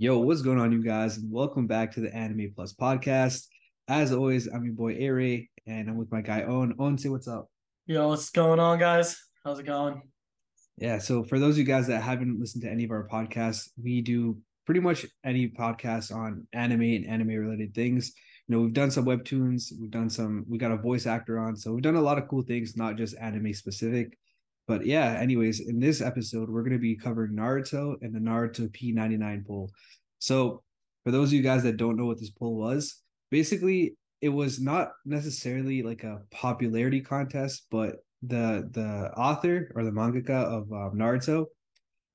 Yo, what's going on, you guys? And welcome back to the Anime Plus podcast. As always, I'm your boy Aray, and I'm with my guy Owen. Owen, say what's up. Yo, what's going on, guys? How's it going? Yeah, so for those of you guys that haven't listened to any of our podcasts, we do pretty much any podcast on anime and anime related things. You know, we've done some webtoons, we've done some, we got a voice actor on, so we've done a lot of cool things, not just anime specific. But yeah, anyways, in this episode, we're going to be covering Naruto and the Naruto P99 poll. So, for those of you guys that don't know what this poll was, basically it was not necessarily like a popularity contest, but the the author or the mangaka of um, Naruto,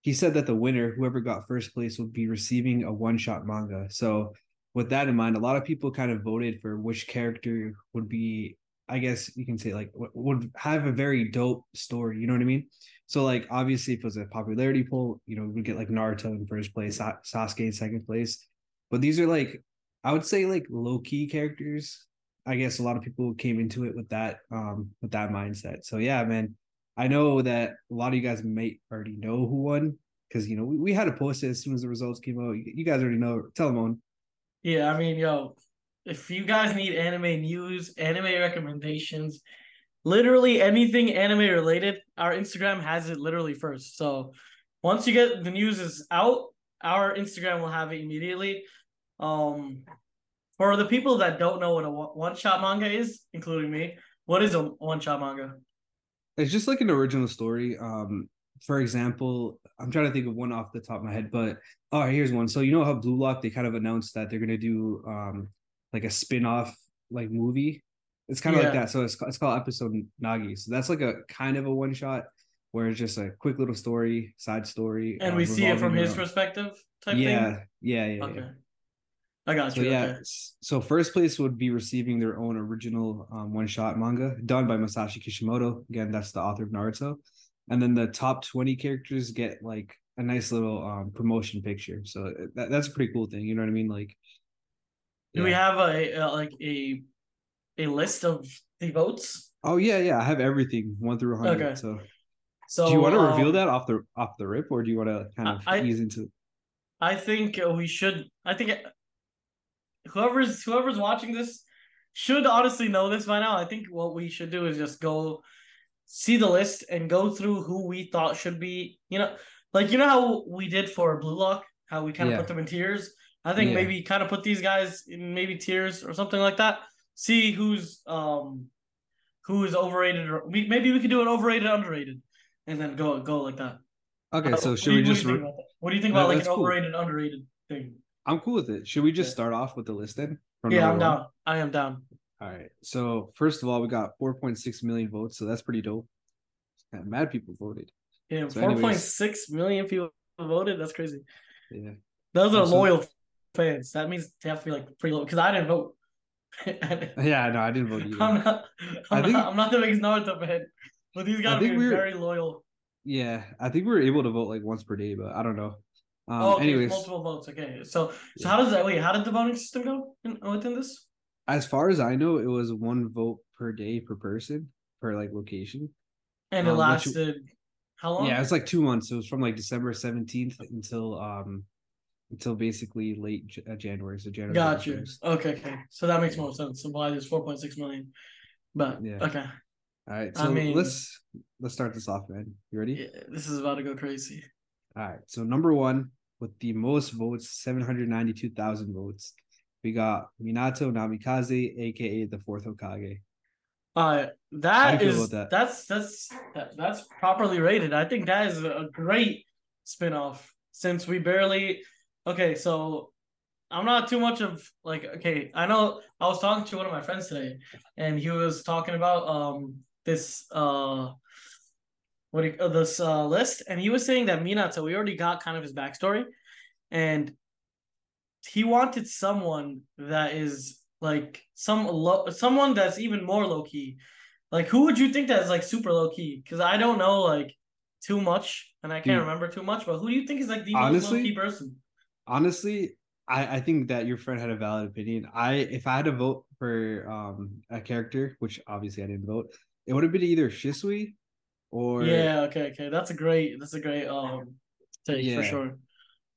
he said that the winner, whoever got first place, would be receiving a one shot manga. So, with that in mind, a lot of people kind of voted for which character would be I guess you can say like would have a very dope story. You know what I mean? So like obviously if it was a popularity poll, you know, we would get like Naruto in first place, Sasuke in second place. But these are like I would say like low key characters. I guess a lot of people came into it with that um with that mindset. So yeah, man. I know that a lot of you guys might already know who won because you know we, we had to post it as soon as the results came out. You, you guys already know. Tell them on. Yeah, I mean, yo, if you guys need anime news, anime recommendations, literally anything anime related, our Instagram has it literally first. So once you get the news is out, our Instagram will have it immediately. Um, for the people that don't know what a one shot manga is, including me, what is a one shot manga? It's just like an original story. Um, for example, I'm trying to think of one off the top of my head, but oh, here's one. So you know how Blue Lock they kind of announced that they're gonna do um like a spin-off like movie. It's kind of yeah. like that. So it's it's called episode Nagi. So that's like a kind of a one shot where it's just a quick little story, side story, and uh, we see it from his perspective. Type yeah, thing? yeah, yeah, okay. yeah. I got so, you. Yeah. Okay. So first place would be receiving their own original um, one shot manga done by Masashi Kishimoto. Again, that's the author of Naruto. And then the top 20 characters get like a nice little um, promotion picture. So uh, that, that's a pretty cool thing. You know what I mean? Like do yeah. we have a, a, like a a list of the votes? Oh yeah, yeah. I have everything one through hundred. Okay. So, so do you want to um, reveal that off the off the rip, or do you want to kind of I, ease into? I think we should. I think whoever's whoever's watching this should honestly know this by now. I think what we should do is just go see the list and go through who we thought should be. You know, like you know how we did for Blue Lock, how we kind of yeah. put them in tiers. I think yeah. maybe kind of put these guys in maybe tiers or something like that. See who's um who is overrated or we, maybe we could do an overrated underrated and then go go like that. Okay, so should we just what do you think about, what do you think about like an cool. overrated underrated thing? I'm cool with it. Should we just start off with the list then? Yeah, I'm one? down. I am down. All right. So first of all, we got 4.6 million votes, so that's pretty dope. Mad people voted. Yeah, so 4.6 million people voted. That's crazy. Yeah. Those are loyal fans. That means they have to be like pretty low because I didn't vote. yeah, no, I didn't vote either. I'm not. I'm, I think, not, I'm not the biggest Naruto fan, but these guys are very loyal. Yeah, I think we were able to vote like once per day, but I don't know. Um, oh, okay, anyways, multiple votes. Okay, so so yeah. how does that? Wait, how did the voting system go in, within this? As far as I know, it was one vote per day per person per like location, and it um, lasted which, how long? Yeah, it's like two months. So it was from like December seventeenth until um until basically late uh, January. So January. Got you. Okay, okay. So that makes more sense. So why there's 4.6 million. But yeah. okay. All right. So I mean, let's let's start this off, man. You ready? Yeah, this is about to go crazy. All right. So number one with the most votes, 792,000 votes. We got Minato Namikaze, aka the fourth Hokage. Uh that is that? that's that's that, that's properly rated. I think that is a great spin-off since we barely okay, so I'm not too much of like okay, I know I was talking to one of my friends today and he was talking about um this uh what do you, uh, this uh list and he was saying that Minato we already got kind of his backstory and he wanted someone that is like some low someone that's even more low key. Like who would you think that's like super low key? Because I don't know like too much and I can't remember too much. But who do you think is like the Honestly, most low key person? Honestly, I, I think that your friend had a valid opinion. I if I had to vote for um a character, which obviously I didn't vote, it would have been either Shisui or Yeah, okay, okay. That's a great that's a great um take yeah. for sure.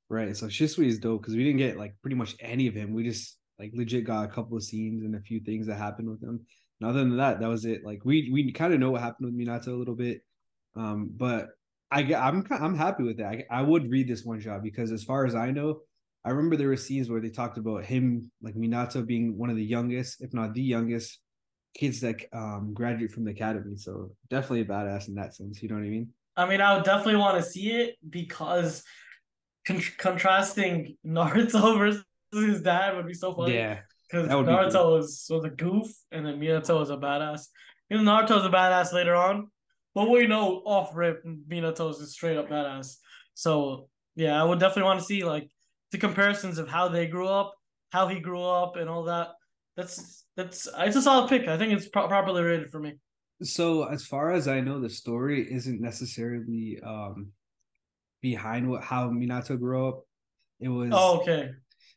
Right. So Shisui is dope because we didn't get like pretty much any of him. We just like legit got a couple of scenes and a few things that happened with him. And other than that, that was it. Like we we kind of know what happened with Minato a little bit, um, but I I'm I'm happy with that. I, I would read this one shot because as far as I know, I remember there were scenes where they talked about him like Minato being one of the youngest, if not the youngest, kids that um graduate from the academy. So definitely a badass in that sense. You know what I mean? I mean, I would definitely want to see it because con- contrasting Naruto versus his dad would be so funny. Yeah, because Naruto be was was a goof, and then Minato was a badass. You know, Naruto's a badass later on, but we know off rip Minato's is straight up badass. So yeah, I would definitely want to see like the comparisons of how they grew up, how he grew up, and all that. That's that's it's a solid pick. I think it's pro- properly rated for me. So as far as I know, the story isn't necessarily um behind what how Minato grew up. It was oh okay.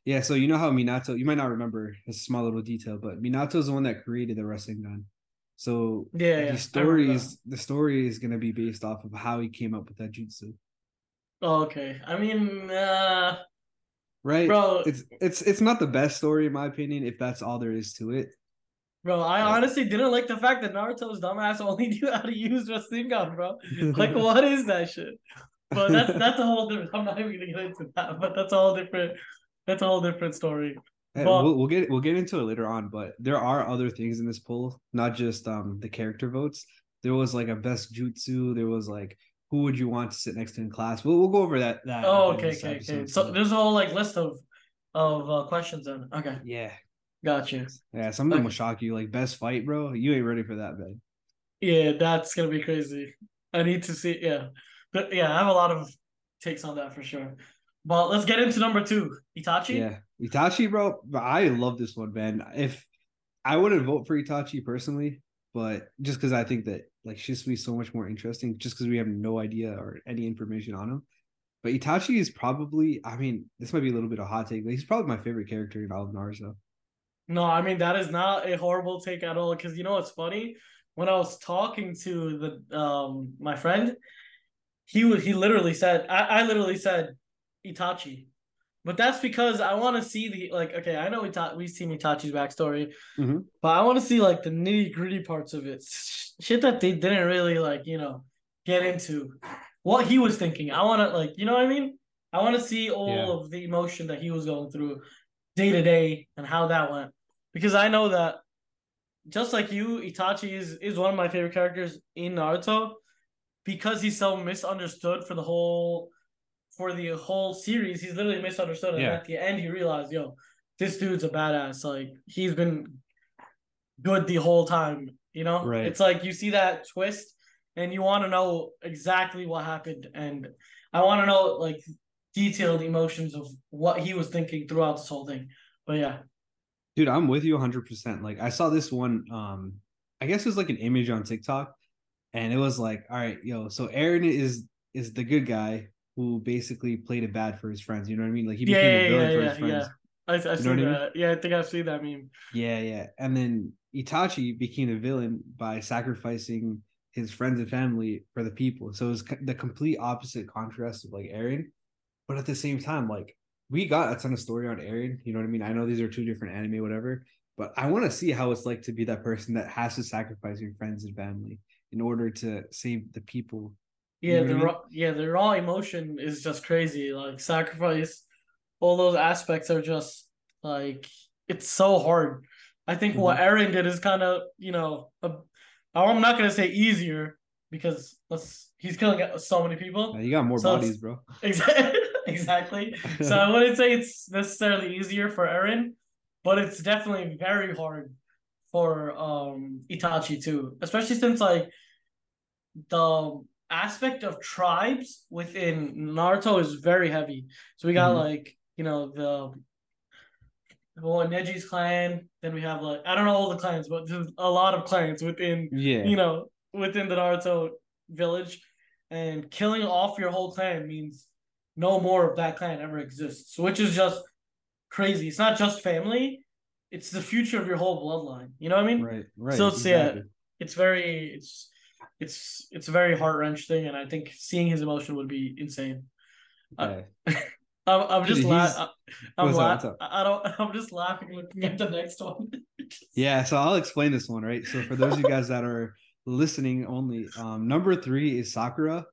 Yeah, so you know how Minato, you might not remember a small little detail, but Minato's the one that created the Rasengan. So yeah, the story is the story is gonna be based off of how he came up with that jutsu. Oh, okay. I mean, uh, right, bro. It's it's it's not the best story in my opinion. If that's all there is to it, Bro, I honestly didn't like the fact that Naruto's dumbass only knew how to use Rasengan, bro. like, what is that shit? But that's that's a whole different. I'm not even gonna get into that, but that's a whole different. That's a whole different story. But, we'll, we'll get we'll get into it later on, but there are other things in this poll, not just um the character votes. There was like a best jutsu. There was like who would you want to sit next to in class. We'll we'll go over that. That. Oh, okay, okay, okay. So there's a whole like list of of uh, questions then. Okay. Yeah, Gotcha. Yeah, some of them will shock you. Like best fight, bro. You ain't ready for that, man. Yeah, that's gonna be crazy. I need to see. Yeah, but yeah, I have a lot of takes on that for sure. But let's get into number two, Itachi. Yeah, Itachi, bro. I love this one, man. If I wouldn't vote for Itachi personally, but just because I think that like Shisui is so much more interesting, just because we have no idea or any information on him. But Itachi is probably, I mean, this might be a little bit of a hot take, but he's probably my favorite character in all of Naruto. No, I mean that is not a horrible take at all. Because you know what's funny? When I was talking to the um my friend, he was he literally said I, I literally said Itachi, but that's because I want to see the like. Okay, I know we taught we see Itachi's backstory, mm-hmm. but I want to see like the nitty gritty parts of it, shit that they didn't really like you know get into, what he was thinking. I want to like you know what I mean. I want to see all yeah. of the emotion that he was going through day to day and how that went because I know that just like you, Itachi is is one of my favorite characters in Naruto because he's so misunderstood for the whole for the whole series. He's literally misunderstood, and yeah. at the end, he realize, yo, this dude's a badass. Like he's been good the whole time. You know, right? It's like you see that twist, and you want to know exactly what happened, and I want to know like detailed emotions of what he was thinking throughout this whole thing. But yeah, Dude, I'm with you 100%. Like I saw this one um I guess it was like an image on TikTok and it was like, all right, yo, so Eren is is the good guy who basically played it bad for his friends, you know what I mean? Like he became yeah, a villain yeah, for his friends. Yeah. I, I see that. I mean? Yeah, I think I've seen that meme. Yeah, yeah. And then Itachi became a villain by sacrificing his friends and family for the people. So it was the complete opposite contrast of like Eren. But at the same time, like we got a ton of story on Eren. You know what I mean? I know these are two different anime, whatever, but I want to see how it's like to be that person that has to sacrifice your friends and family in order to save the people. Yeah, the raw, yeah, the raw emotion is just crazy. Like sacrifice, all those aspects are just like it's so hard. I think mm-hmm. what Eren did is kind of you know, I'm not gonna say easier because let's he's killing so many people. Yeah, you got more so bodies, bro. Exactly. exactly. So I wouldn't say it's necessarily easier for Eren, but it's definitely very hard for um Itachi too, especially since like the aspect of tribes within Naruto is very heavy. So we got mm-hmm. like you know the well Neji's clan. Then we have like I don't know all the clans, but there's a lot of clans within yeah you know within the Naruto village, and killing off your whole clan means no more of that clan ever exists, which is just crazy. It's not just family; it's the future of your whole bloodline. You know what I mean? Right, right. So it's exactly. yeah, it's very it's it's it's a very heart wrenching thing, and I think seeing his emotion would be insane. Uh, I'm, I'm just laughing. I'm la- I don't. I'm just laughing looking at the next one. yeah, so I'll explain this one, right? So for those of you guys that are listening only, um, number three is Sakura.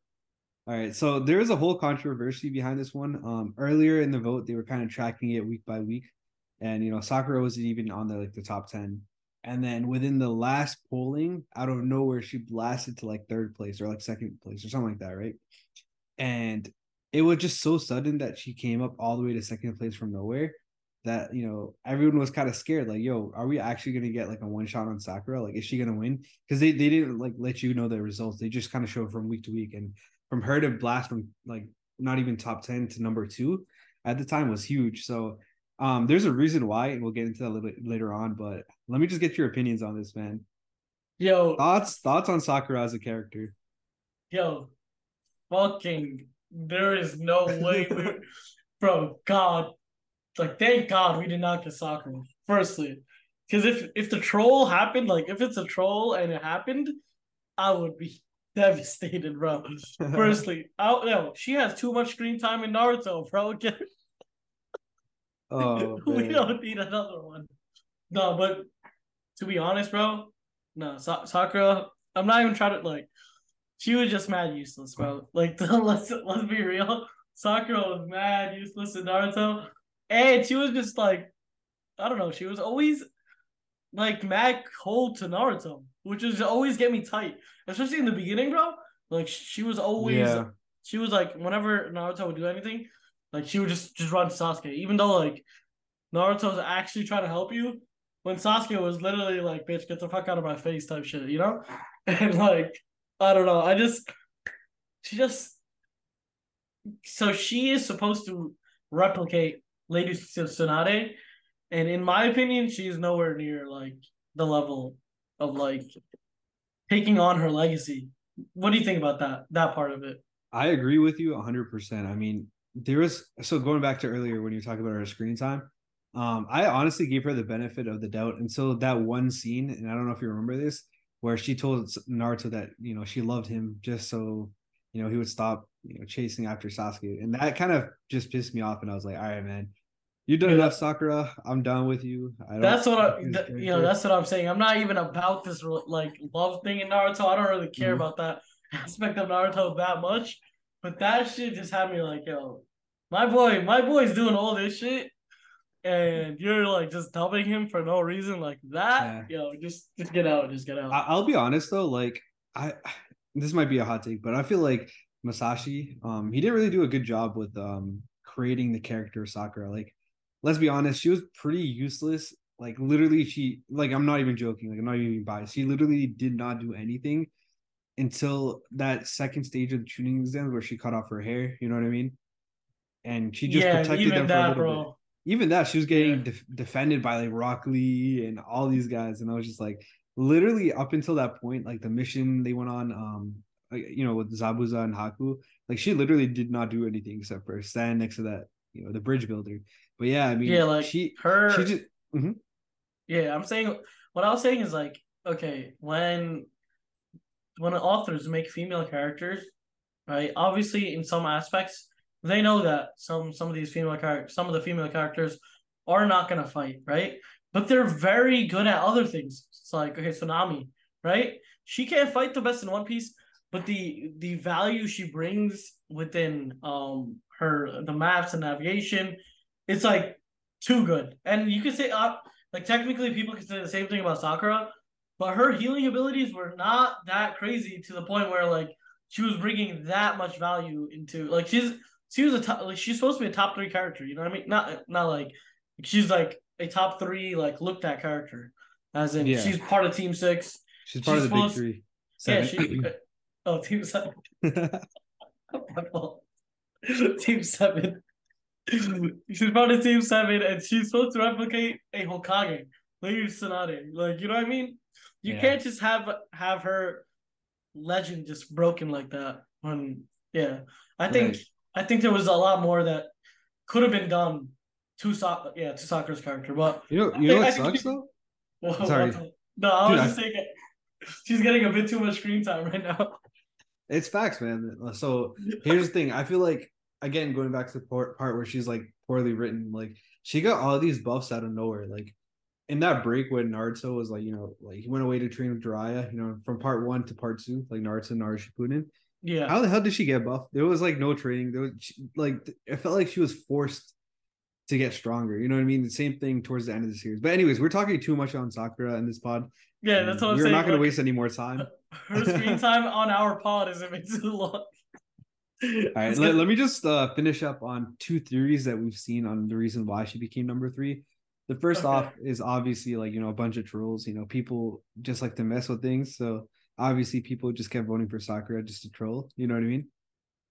All right, so there is a whole controversy behind this one. Um, earlier in the vote, they were kind of tracking it week by week, and you know Sakura wasn't even on the like the top ten. And then within the last polling, out of nowhere, she blasted to like third place or like second place or something like that, right? And it was just so sudden that she came up all the way to second place from nowhere that you know everyone was kind of scared like yo are we actually going to get like a one shot on sakura? Like is she going to win? Because they, they didn't like let you know the results. They just kind of showed from week to week. And from her to blast from like not even top 10 to number two at the time was huge. So um there's a reason why and we'll get into that a little bit later on but let me just get your opinions on this man. Yo. Thoughts thoughts on sakura as a character. Yo fucking there is no way we bro god like thank god we did not get Sakura firstly. Because if if the troll happened like if it's a troll and it happened i would be devastated bro. Firstly I, no she has too much screen time in naruto bro oh we don't need another one no but to be honest bro no Sa- sakura i'm not even trying to like she was just mad useless, bro. Like let's let's be real. Sakura was mad useless in Naruto. And she was just like I don't know, she was always like mad cold to Naruto, which is always get me tight. Especially in the beginning, bro. Like she was always yeah. she was like whenever Naruto would do anything, like she would just just run Sasuke. Even though like Naruto's actually trying to help you, when Sasuke was literally like, bitch, get the fuck out of my face type shit, you know? And like I don't know. I just she just so she is supposed to replicate Lady Tsunade, and in my opinion, she's nowhere near like the level of like taking on her legacy. What do you think about that that part of it? I agree with you 100%. I mean, there was so going back to earlier when you were talking about her screen time, um, I honestly gave her the benefit of the doubt until that one scene, and I don't know if you remember this, where she told Naruto that you know she loved him just so you know he would stop you know chasing after Sasuke, and that kind of just pissed me off. And I was like, all right, man, you done yeah. enough, Sakura. I'm done with you. that's what I, th- you know. That's what I'm saying. I'm not even about this like love thing in Naruto. I don't really care mm-hmm. about that aspect of Naruto that much. But that shit just had me like, yo, my boy, my boy's doing all this shit, and you're like just dubbing him for no reason like that, yeah. yo, just just get out, just get out. I'll be honest though, like I this might be a hot take, but I feel like Masashi, um, he didn't really do a good job with um creating the character of Sakura. Like, let's be honest, she was pretty useless. Like literally, she like I'm not even joking. Like I'm not even biased. She literally did not do anything until that second stage of the Chunin exams where she cut off her hair. You know what I mean? And she just yeah, protected them for that, a little bro. bit even that she was getting yeah. defended by like Rock Lee and all these guys, and I was just like, literally up until that point, like the mission they went on, um, you know, with Zabuza and Haku, like she literally did not do anything except for stand next to that, you know, the bridge builder. But yeah, I mean, yeah, like she, her, she just, mm-hmm. yeah, I'm saying what I was saying is like, okay, when when authors make female characters, right? Obviously, in some aspects, they know that some some of these female characters, some of the female characters are not gonna fight, right? But they're very good at other things. It's like okay, Tsunami, right? She can't fight the best in One Piece, but the the value she brings within um her the maps and navigation, it's like too good. And you could say uh, like technically people can say the same thing about Sakura, but her healing abilities were not that crazy to the point where like she was bringing that much value into like she's she was a top like she's supposed to be a top three character, you know what I mean? Not not like she's like a top three like looked at character. As in yeah. she's part of team six. She's part she's of the big three. Seven. Yeah, she uh, oh team seven. team seven. she's part of team seven and she's supposed to replicate a Hokage. Lady Tsunade. Like, you know what I mean? You yeah. can't just have have her legend just broken like that. When yeah. I think right. I think there was a lot more that could have been done to so- yeah to Sakura's character, but you know you know what sucks though. Well, Sorry. No, I was Dude, just I... saying she's getting a bit too much screen time right now. It's facts, man. So here's the thing: I feel like again going back to the part, part where she's like poorly written, like she got all these buffs out of nowhere. Like in that break when Naruto was like, you know, like he went away to train with Jiraiya, you know, from part one to part two, like Naruto and Naruto Shippuden. Yeah. How the hell did she get buff? There was like no training. There was like it felt like she was forced to get stronger. You know what I mean? The same thing towards the end of the series. But anyways, we're talking too much on Sakura in this pod. Yeah, that's what I'm we're saying. We're not going like, to waste any more time. Her screen time on our pod is too long. All right, let, let me just uh, finish up on two theories that we've seen on the reason why she became number three. The first okay. off is obviously like you know a bunch of trolls. You know, people just like to mess with things. So obviously, people just kept voting for Sakura just to troll. You know what I mean?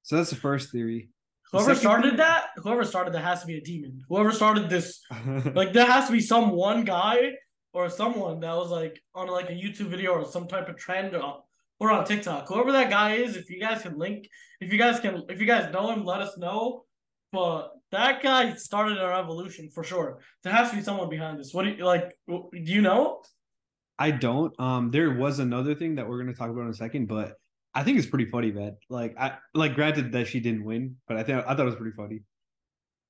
So that's the first theory. Whoever started that, whoever started that has to be a demon. Whoever started this, like there has to be some one guy or someone that was like on like a YouTube video or some type of trend or, or on TikTok. Whoever that guy is, if you guys can link, if you guys can, if you guys know him, let us know. But that guy started a revolution for sure. There has to be someone behind this. What do you like? Do you know? I don't. Um, there was another thing that we're gonna talk about in a second, but I think it's pretty funny, man. Like, I like granted that she didn't win, but I think I thought it was pretty funny.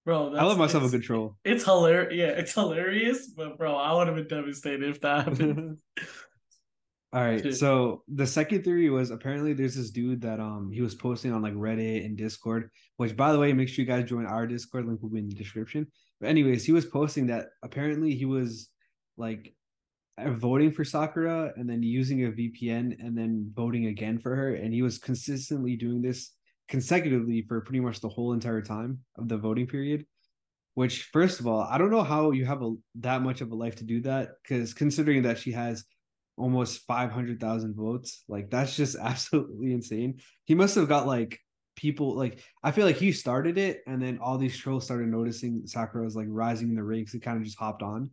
Bro, I love myself a good troll. It's hilarious. Yeah, it's hilarious, but bro, I would have been devastated if that happened. All right. Shit. So the second theory was apparently there's this dude that um he was posting on like Reddit and Discord, which by the way, make sure you guys join our Discord. Link will be in the description. But anyways, he was posting that apparently he was like Uh, voting for Sakura and then using a VPN and then voting again for her. And he was consistently doing this consecutively for pretty much the whole entire time of the voting period. Which, first of all, I don't know how you have a that much of a life to do that because considering that she has almost 500,000 votes. Like that's just absolutely insane. He must have got like people like I feel like he started it and then all these trolls started noticing Sakura was like rising in the ranks and kind of just hopped on.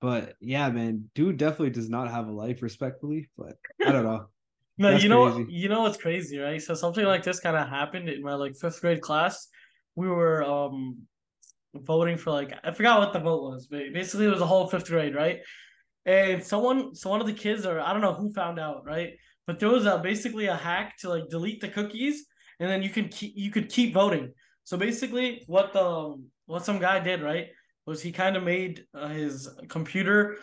But yeah, man, dude definitely does not have a life respectfully, but I don't know. no, That's you know crazy. you know what's crazy, right? So something like this kind of happened in my like 5th grade class. We were um voting for like I forgot what the vote was, but basically it was a whole 5th grade, right? and someone so one of the kids or i don't know who found out right but there was a basically a hack to like delete the cookies and then you can keep you could keep voting so basically what the what some guy did right was he kind of made uh, his computer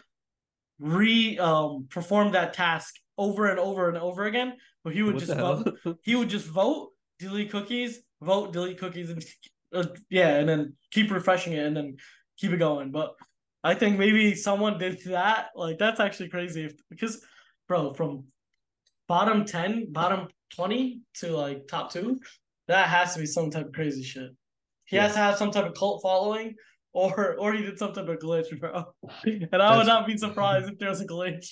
re um perform that task over and over and over again but he would what just vote he would just vote delete cookies vote delete cookies and uh, yeah and then keep refreshing it and then keep it going but I think maybe someone did that. Like that's actually crazy if, because, bro, from bottom ten, bottom twenty to like top two, that has to be some type of crazy shit. He has to have some type of cult following, or or he did some type of glitch, bro. And I that's... would not be surprised if there was a glitch.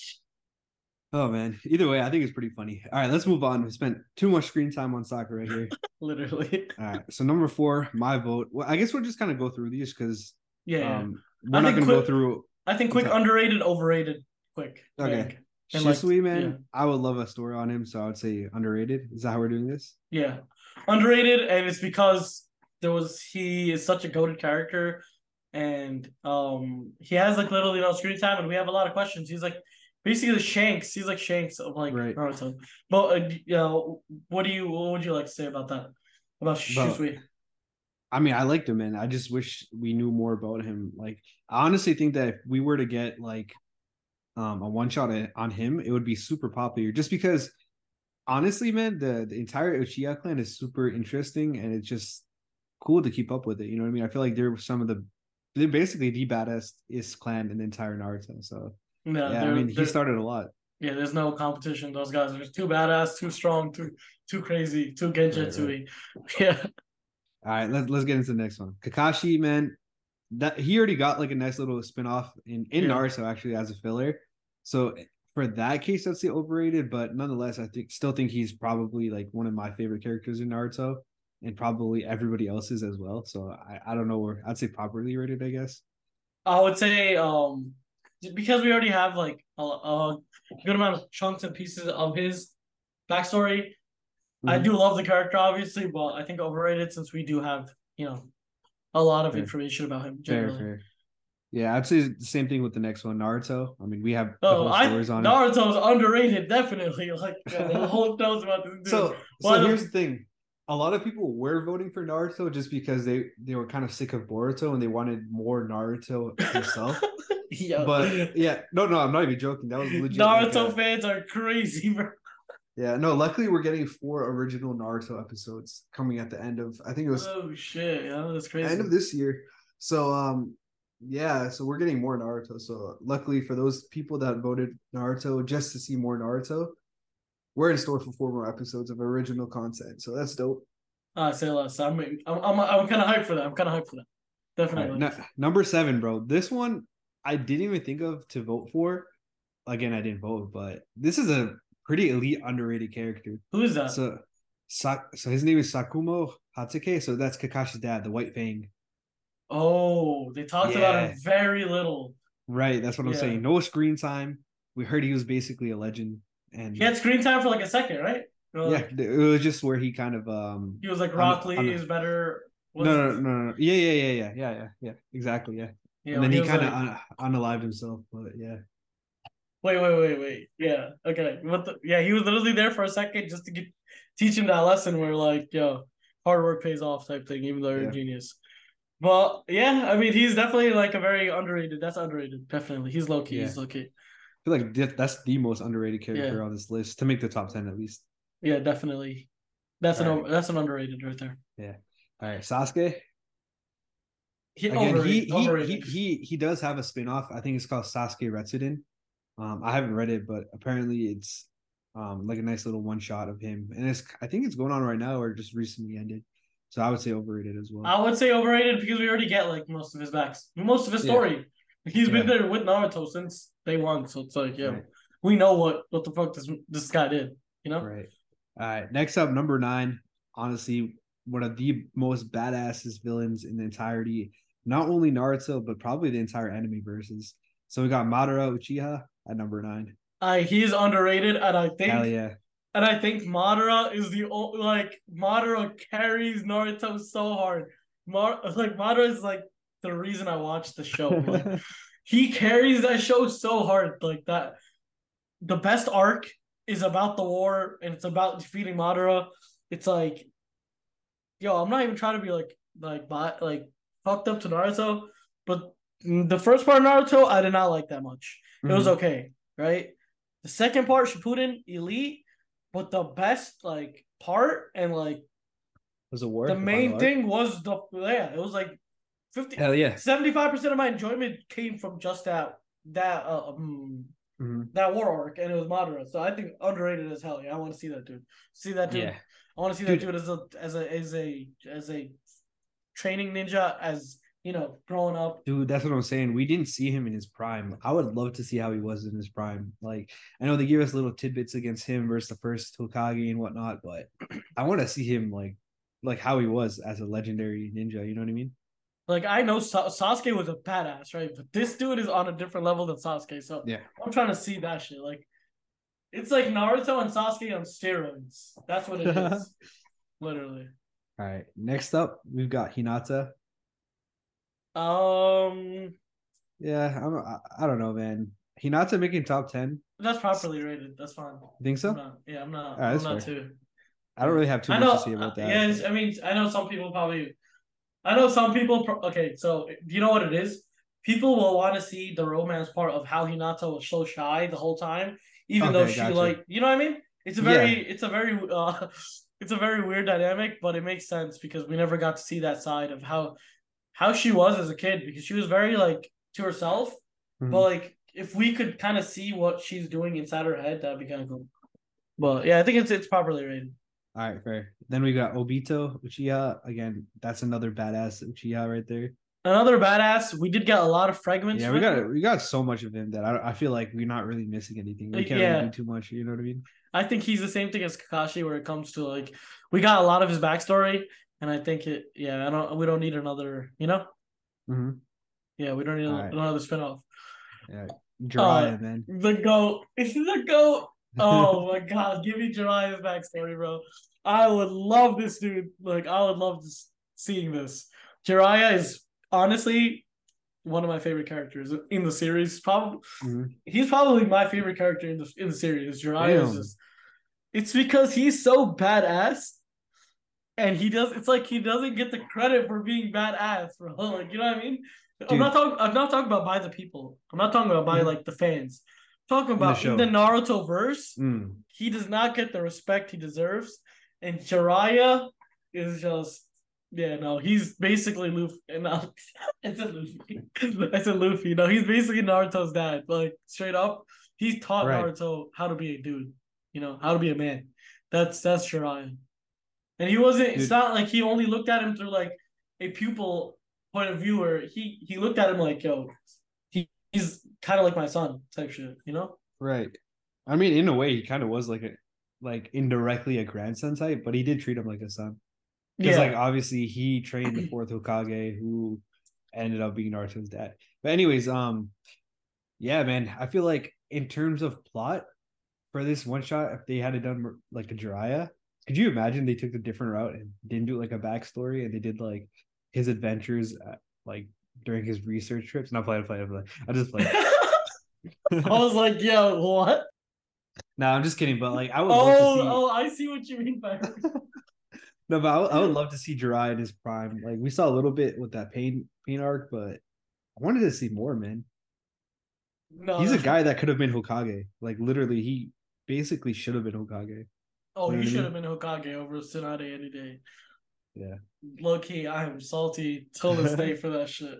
Oh man. Either way, I think it's pretty funny. All right, let's move on. We spent too much screen time on soccer right here. Literally. All right. So number four, my vote. Well, I guess we'll just kind of go through these because yeah. Um, we're I not going to go through. I think quick, underrated, overrated, quick. Okay. Shisui, like, man, yeah. I would love a story on him, so I would say underrated. Is that how we're doing this? Yeah, underrated, and it's because there was he is such a goaded character, and um he has like literally no screen time, and we have a lot of questions. He's like basically the Shanks. He's like Shanks of like right. Naruto. But uh, you know, what do you what would you like to say about that? About Shisui? I mean, I liked him, man. I just wish we knew more about him. Like, I honestly think that if we were to get like um a one shot on him, it would be super popular. Just because, honestly, man, the the entire Uchiha clan is super interesting, and it's just cool to keep up with it. You know what I mean? I feel like they're some of the they're basically the baddest is clan in the entire Naruto. So no, yeah, I mean, he started a lot. Yeah, there's no competition. Those guys are too badass, too strong, too too crazy, too genjutsu right, right. Yeah. All right, let's let's get into the next one. Kakashi, man, that he already got like a nice little spin-off in in yeah. Naruto actually as a filler. So for that case, that's the overrated, but nonetheless, I think still think he's probably like one of my favorite characters in Naruto, and probably everybody else's as well. So I, I don't know where I'd say properly rated, I guess. I would say um because we already have like a, a good amount of chunks and pieces of his backstory. Mm-hmm. I do love the character, obviously, but I think overrated since we do have, you know, a lot of fair. information about him. Generally. Fair, fair. Yeah, I'd say the same thing with the next one, Naruto. I mean, we have oh, I, Naruto's underrated, definitely. Like the whole knows about this. Dude. So, so here's the thing. A lot of people were voting for Naruto just because they they were kind of sick of Boruto and they wanted more Naruto himself. Yo. But yeah, no, no, I'm not even joking. That was legit. Naruto like fans are crazy, bro. Yeah, no. Luckily, we're getting four original Naruto episodes coming at the end of. I think it was. Oh shit! Yeah, that's crazy. End of this year. So um, yeah. So we're getting more Naruto. So luckily for those people that voted Naruto just to see more Naruto, we're in store for four more episodes of original content. So that's dope. I say less. I'm I'm I'm, I'm kind of hyped for that. I'm kind of hyped for that. Definitely. Right, number seven, bro. This one I didn't even think of to vote for. Again, I didn't vote, but this is a pretty elite, underrated character. Who is that? So, so his name is Sakumo Hatake. So that's Kakashi's dad, the White Fang. Oh, they talked yeah. about him very little. Right, that's what I'm saying. No screen time. We heard he was basically a legend, and he had screen time for like a second, right? yeah, it was just where he kind of um. He was like Rock Lee is better. No, no, no, no, Yeah, yeah, yeah, yeah, yeah, yeah, yeah. Exactly, yeah. yeah and then he, he kind of like... un- unalived himself, but yeah. Wait, wait, wait, wait. Yeah. Okay. What the, yeah, he was literally there for a second just to get teach him that lesson where like, yo, hard work pays off type thing, even though you're yeah. a genius. Well, yeah, I mean, he's definitely like a very underrated. That's underrated. Definitely, he's low key. Yeah. He's low key. I feel like that's the most underrated character yeah. on this list to make the top ten at least. Yeah, definitely. That's All an right. that's an underrated right there. Yeah. All right, Sasuke. He, Again, he, he, he, he he does have a spin-off. I think it's called Sasuke Retsuden. Um, I haven't read it, but apparently it's um like a nice little one shot of him, and it's I think it's going on right now or just recently ended. So I would say overrated as well. I would say overrated because we already get like most of his backs, most of his story. He's yeah. been there with Naruto since day one, so it's like yeah, right. we know what what the fuck this this guy did, you know? Right. All right. Next up, number nine. Honestly, one of the most badassest villains in the entirety, not only Naruto but probably the entire anime verses. So we got Madara Uchiha at number nine. Uh, he's underrated, and I think Hell yeah. And I think Madara is the like Madara carries Naruto so hard. Mar like Madara is like the reason I watched the show. Like, he carries that show so hard. Like that, the best arc is about the war and it's about defeating Madara. It's like, yo, I'm not even trying to be like like like fucked up to Naruto, but the first part of Naruto I did not like that much. It mm-hmm. was okay, right? The second part, Shippuden, elite, but the best like part and like was a war. The main thing was the yeah, it was like 50 Hell yeah. 75% of my enjoyment came from just that that uh, um mm-hmm. that war arc and it was Madara. So I think underrated as hell. Yeah, I want to see that dude. See that dude. Yeah. I want to see dude. that dude as a as a as a as a training ninja as you know, growing up. Dude, that's what I'm saying. We didn't see him in his prime. I would love to see how he was in his prime. Like, I know they give us little tidbits against him versus the first Hokage and whatnot, but I want to see him like, like how he was as a legendary ninja. You know what I mean? Like, I know Sa- Sasuke was a badass, right? But this dude is on a different level than Sasuke. So yeah, I'm trying to see that shit. Like, it's like Naruto and Sasuke on steroids. That's what it is. Literally. All right. Next up, we've got Hinata um. Yeah, I'm. I, I don't know, man. Hinata making top ten. That's properly rated. That's fine. You think so? I'm not, yeah, I'm not. Right, I'm not fair. too. I don't really have too I much to say about that. Yeah, I mean, I know some people probably. I know some people. Okay, so you know what it is? People will want to see the romance part of how Hinata was so shy the whole time, even okay, though she gotcha. like, you know what I mean? It's a very, yeah. it's a very, uh, it's a very weird dynamic, but it makes sense because we never got to see that side of how how she was as a kid because she was very like to herself. Mm-hmm. But like if we could kind of see what she's doing inside her head, that'd be kind of cool. But yeah, I think it's it's properly rated. All right, fair. Then we got Obito Uchiha. Again, that's another badass Uchiha right there. Another badass. We did get a lot of fragments. Yeah, we got him. we got so much of him that I, I feel like we're not really missing anything. We can't yeah. really do too much. You know what I mean? I think he's the same thing as Kakashi, where it comes to like we got a lot of his backstory, and I think it. Yeah, I don't. We don't need another. You know. Mm-hmm. Yeah, we don't need right. another spinoff. Yeah, Jiraiya, uh, man. The goat. It's the goat. Oh my god, give me Jiraiya's backstory, bro. I would love this dude. Like, I would love this, seeing this. Jiraiya is honestly one of my favorite characters in the series. Probably, mm-hmm. he's probably my favorite character in the in the series. Jiraiya is just. It's because he's so badass and he does. It's like he doesn't get the credit for being badass, bro. Like you know what I mean? Dude. I'm not talking. I'm not talking about by the people. I'm not talking about by mm. like the fans. Talking about in the, in the Naruto verse. Mm. He does not get the respect he deserves, and Jiraiya is just yeah, no, he's basically Luffy. No, it's a Luffy. it's a Luffy. No, he's basically Naruto's dad. Like straight up, he's taught right. Naruto how to be a dude. You know how to be a man. That's that's Jiraiya. And he wasn't. Dude. It's not like he only looked at him through like a pupil point of view, or he he looked at him like, yo, he, he's kind of like my son type shit. You know? Right. I mean, in a way, he kind of was like a like indirectly a grandson type, but he did treat him like a son. Because yeah. like obviously he trained the fourth Hokage who ended up being Naruto's dad. But anyways, um yeah, man, I feel like in terms of plot for this one shot, if they had it done like a Jiraiya, could you imagine they took a different route and didn't do like a backstory and they did like his adventures at, like during his research trips? Not playing, playing, playing. I just like I was like, yo, what? No, I'm just kidding. But like, I would. Oh, see... oh, I see what you mean by. No, but I, w- I would love to see Jiraiya in his prime. Like we saw a little bit with that pain pain arc, but I wanted to see more, man. No, he's a guy that could have been Hokage. Like literally, he basically should have been Hokage. Oh, you know he should have been Hokage over Tsunade any day. Yeah. Low key, I am salty till this day for that shit.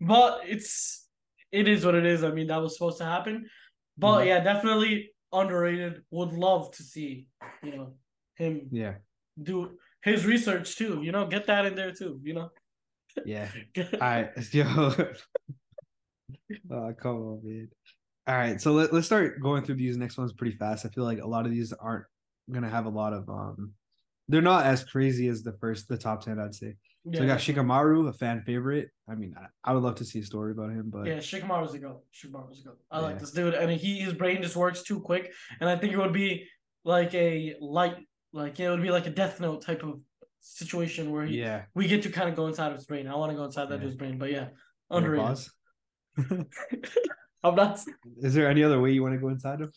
But it's it is what it is. I mean, that was supposed to happen. But mm-hmm. yeah, definitely underrated. Would love to see, you know, him yeah do his research too. You know, get that in there too. You know. Yeah. All right, yo. oh, come on, man. All right, so let, let's start going through these next ones pretty fast. I feel like a lot of these aren't gonna have a lot of um they're not as crazy as the first the top 10 i'd say yeah, so i got shikamaru a fan favorite i mean I, I, would love to see a story about him but yeah shikamaru's a go shikamaru's a go i yeah. like this dude I and he his brain just works too quick and i think it would be like a light like it would be like a Death Note type of situation where he, yeah we get to kind of go inside of his brain. I want to go inside yeah. that dude's brain, but yeah, underrated. I'm not. Is there any other way you want to go inside him?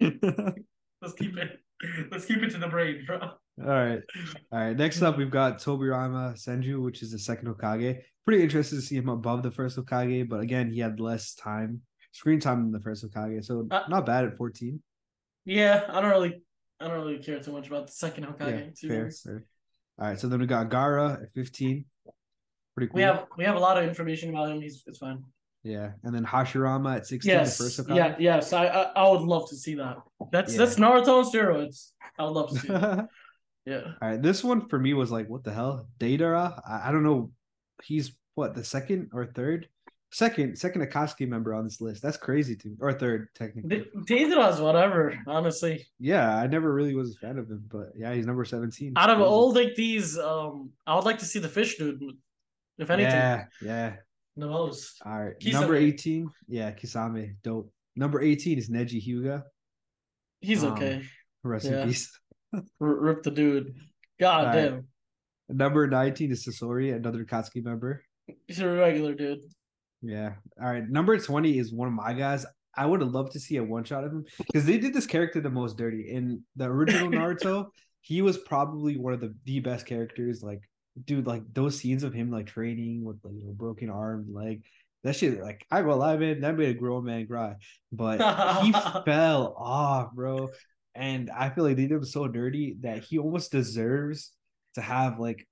Let's keep it. Let's keep it to the brain, bro. All right, all right. Next up, we've got Tobirama Senju, which is the second Hokage. Pretty interested to see him above the first Hokage, but again, he had less time, screen time than the first Hokage, so uh, not bad at 14. Yeah, I don't really I don't really care too much about the second Hokage. Yeah, fair, fair. All right, so then we got Gaara at 15. Pretty cool. We have we have a lot of information about him. He's it's fine. Yeah, and then Hashirama at 16, yes. the first Yeah, yes. I, I, I would love to see that. That's yeah. that's Naruto on steroids. I would love to see that. yeah. All right. This one for me was like, what the hell? Deidara? I, I don't know. He's what, the second or third? second second Akatsuki member on this list. That's crazy too, or third technically. Deidara's whatever, honestly. Yeah, I never really was a fan of him, but yeah, he's number seventeen. Out of all like these, um, I would like to see the fish dude. If anything, yeah, yeah, the most. All right, Kisame. number eighteen, yeah, Kisame, dope. Number eighteen is Neji Hyuga. He's um, okay. Rest yeah. in peace. rip the dude. God damn. Right. Number 19 is Sasori, another Akatsuki member. He's a regular dude. Yeah. All right. Number 20 is one of my guys. I would have loved to see a one shot of him because they did this character the most dirty. In the original Naruto, he was probably one of the, the best characters. Like, dude, like those scenes of him like training with like know, broken arm, leg, that shit, like I go alive, man, that made a grown man cry. But he fell off, bro. And I feel like they did him so dirty that he almost deserves to have like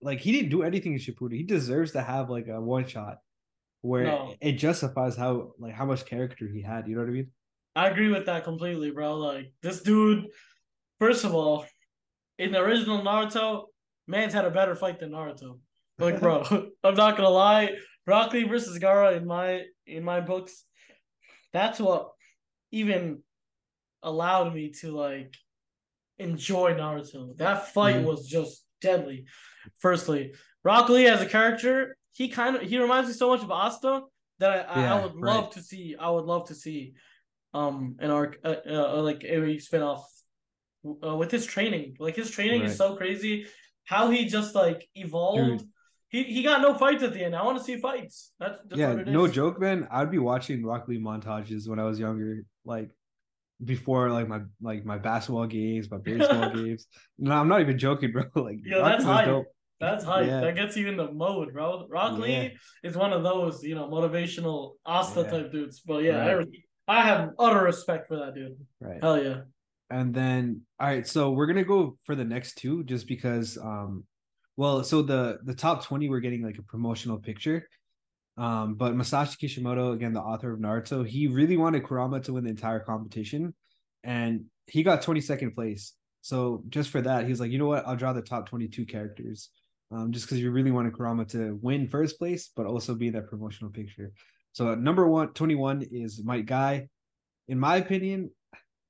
like he didn't do anything in Shippuden. He deserves to have like a one shot where no. it justifies how like how much character he had. You know what I mean? I agree with that completely, bro. Like this dude, first of all, in the original Naruto, man's had a better fight than Naruto. Like, bro, I'm not gonna lie. Lee versus Gaara in my in my books, that's what even allowed me to like enjoy Naruto. That fight mm-hmm. was just deadly. Firstly, Rock Lee as a character, he kind of he reminds me so much of Asta that I, yeah, I would right. love to see. I would love to see um an arc uh, uh, like a spinoff uh, with his training. Like his training right. is so crazy. How he just like evolved. Dude. He, he got no fights at the end. I want to see fights. That's, that's yeah, no joke, man. I'd be watching Rock Lee montages when I was younger. Like before like my like my basketball games, my baseball games. No, I'm not even joking, bro. Like yeah, that's hype. Dope. That's hype. Yeah. That gets you in the mode, bro. Rock yeah. Lee is one of those, you know, motivational Asta yeah. type dudes. But yeah, right. I, I have utter respect for that dude. Right. Hell yeah. And then all right, so we're gonna go for the next two just because um well, so the the top 20 we're getting like a promotional picture. Um, but Masashi Kishimoto, again, the author of Naruto, he really wanted Kurama to win the entire competition, and he got 22nd place. So just for that, he was like, you know what? I'll draw the top 22 characters, um, just because you really wanted Kurama to win first place, but also be that promotional picture. So number one, 21 is Might Guy. In my opinion,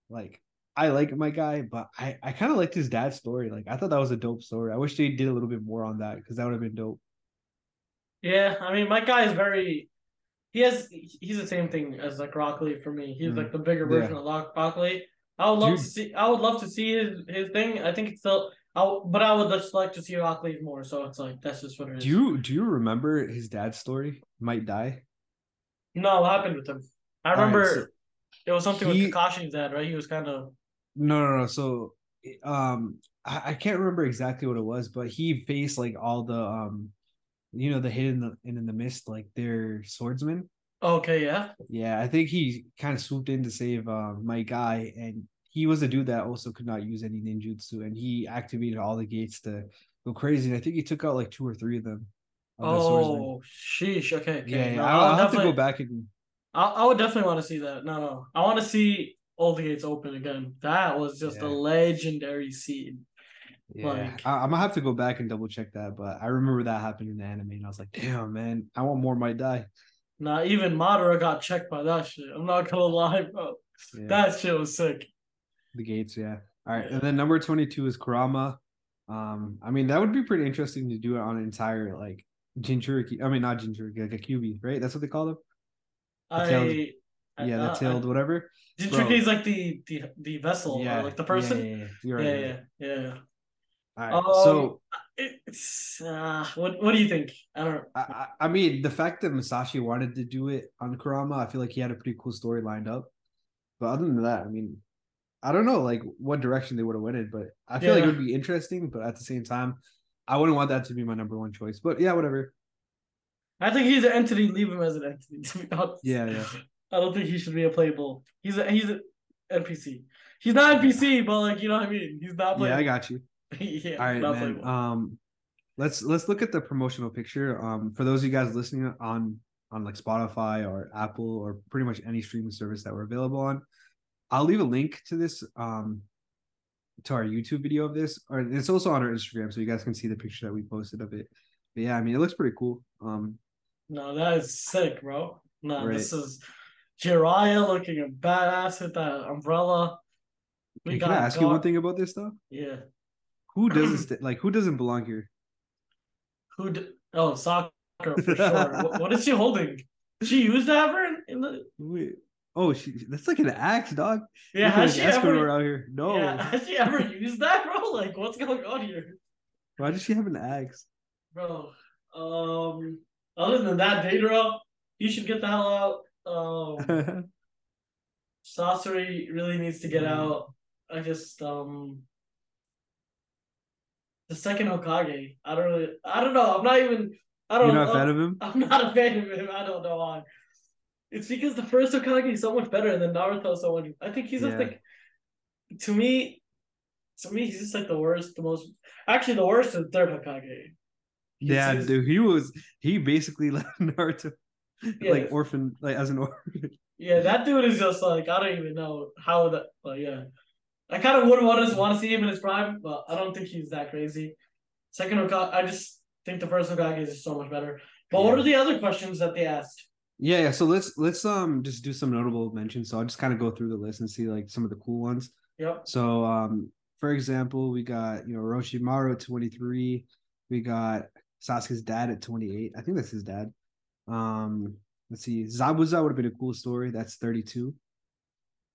like I like Might Guy, but I I kind of liked his dad's story. Like I thought that was a dope story. I wish they did a little bit more on that because that would have been dope. Yeah, I mean, Might Guy is very. He has. He's the same thing as like Rock Lee for me. He's mm like the bigger version yeah. of Rock Lee. I would love you, to see. I would love to see his his thing. I think it's still. I, but I would just like to see Rock Lee more. So it's like that's just what it is. Do you do you remember his dad's story? Might Duy. No, what happened with him? I remember right, so it was something he, with Kakashi's dad, right? He was kind of no, no, no. So, um, I, I can't remember exactly what it was, but he faced like all the um, you know, the hidden in the in the mist, like their swordsmen. Okay, yeah. Yeah, I think he kind of swooped in to save uh, Might Guy, and he was a dude that also could not use any ninjutsu, and he activated all the gates to go crazy. And I think he took out like two or three of them. Of oh, sheesh. Okay, okay. Yeah, yeah. No, I'll, I'll have to go back and. I, I would definitely want to see that. No, no, I want to see all the gates open again. That was just yeah. a legendary scene. Yeah, like, I, am gonna have to go back and double check that, but I remember that happened in the anime, and I was like, "Damn, man, I want more Might Duy." Nah, even Madara got checked by that shit. I'm not gonna lie, bro. Yeah. That shit was sick. The gates, yeah. All right, yeah. and then number 22 is Kurama. Um, I mean, that would be pretty interesting to do it on an entire like Jinchuriki. I mean, not Jinchuriki, like a QB, right? That's what they call them. The I, yeah, the tailed, whatever. Jinchuriki is like the the the vessel, yeah, like the person. Yeah, yeah, yeah. Right, yeah, yeah, yeah. All right. Um, so, it's uh, what what do you think? I don't. I, I mean, the fact that Masashi wanted to do it on Kurama, I feel like he had a pretty cool story lined up. But other than that, I mean, I don't know like what direction they would have went in, but I feel yeah. like it would be interesting. But at the same time, I wouldn't want that to be my number one choice. But yeah, whatever. I think he's an entity. Leave him as an entity. To be honest. Yeah, yeah. I don't think he should be a playable. He's a he's an NPC. He's not NPC, but like you know what I mean. He's not playable. Yeah, I got you. yeah, all right, man. Playable. Um, let's let's look at the promotional picture. Um, for those of you guys listening on on like Spotify or Apple or pretty much any streaming service that we're available on, I'll leave a link to this um to our YouTube video of this, or it's also on our Instagram, so you guys can see the picture that we posted of it. But yeah, I mean, it looks pretty cool. Um, no, that is sick, bro. No, right. this is Jiraiya looking a badass with that umbrella. We Can I ask you one thing about this stuff? Yeah. Who doesn't like who doesn't belong here? Who? D- oh, Sakura for sure. what, what is she holding? She used that ever in, in the. Wait. Oh, she that's like an axe, dog. Yeah, has like she ever out here? No. Yeah, has she ever used that, bro? Like, what's going on here? Why does she have an axe, bro? Um, other than that, Deidara, you should get the hell out. Um, Sasori really needs to get mm. out. I just um the second Hokage. I don't really. I don't know. I'm not even. I don't. You're not a fan of him. I'm not a fan of him. I don't know why. It's because the first Hokage is so much better, and then Naruto so much. I think he's yeah. just like. To me, to me, he's just like the worst, the most. Actually, the worst is third Hokage. He's yeah, just, dude. He was. He basically left Naruto yeah. like orphan, like as an orphan. Yeah, that dude is just like I don't even know how that. But yeah, I kind of would want to want to see him in his prime, but I don't think he's that crazy. Second Hokage, I just think the first Hokage is so much better. But yeah. what are the other questions that they asked? Yeah, yeah. So let's let's um just do some notable mentions. So I'll just kind of go through the list and see like some of the cool ones. Yep. So um for example, we got you know Orochimaru at 23. We got Sasuke's dad at 28. I think that's his dad. Um, let's see, Zabuza would have been a cool story. That's 32.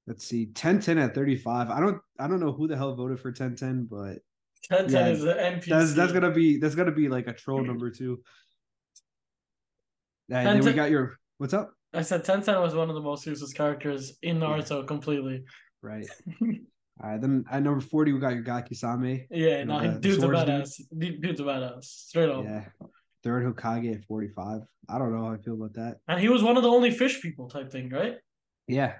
Let's see, Tenten at 35. I don't I don't know who the hell voted for Tenten, but Tenten yeah, is an NPC. That's that's gonna be that's gonna be like a troll number two. And then we got your what's up? I said Tenten was one of the most useless characters in Naruto yeah. completely. Right. All right, then at number 40, we got your Guy Kisame. Yeah, no, the, dude's a badass. Dude. Dude's a badass. Straight up. Yeah. Third Hokage at 45. I don't know how I feel about that. And he was one of the only fish people type thing, right? Yeah.